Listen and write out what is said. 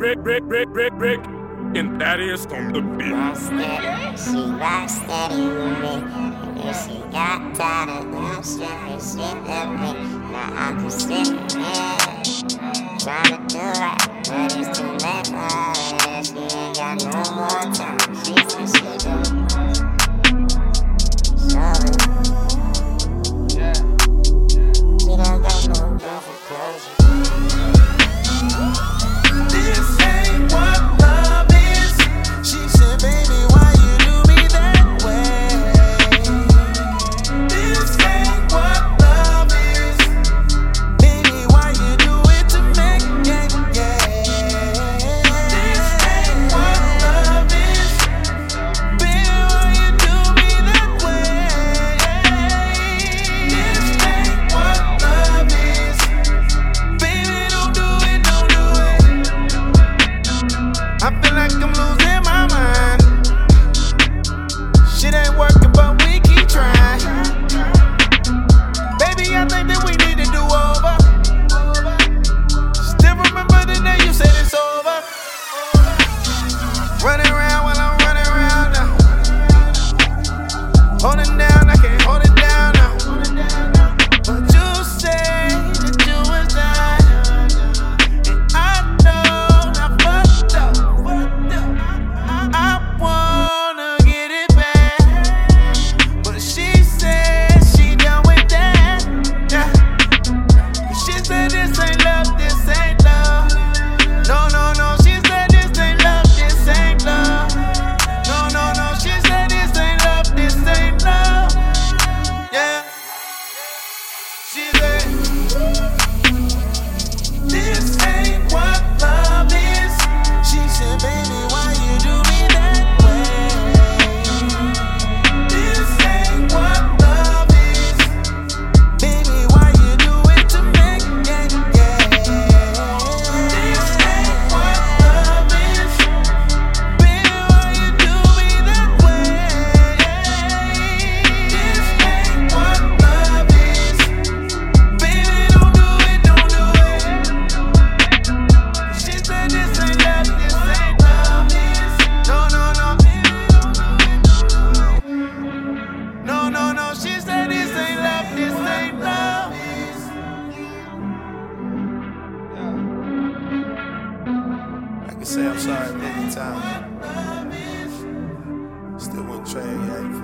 Rick, Rick, Rick, Rick, Rick, and Thaddeus on the beat. She lost it in me. And she got tired of them me. Now I'm just sitting there, trying to do right, but it's too late. She ain't got no more time. like I'm losing my mind. can say I'm sorry a million times. Still wouldn't train, yeah.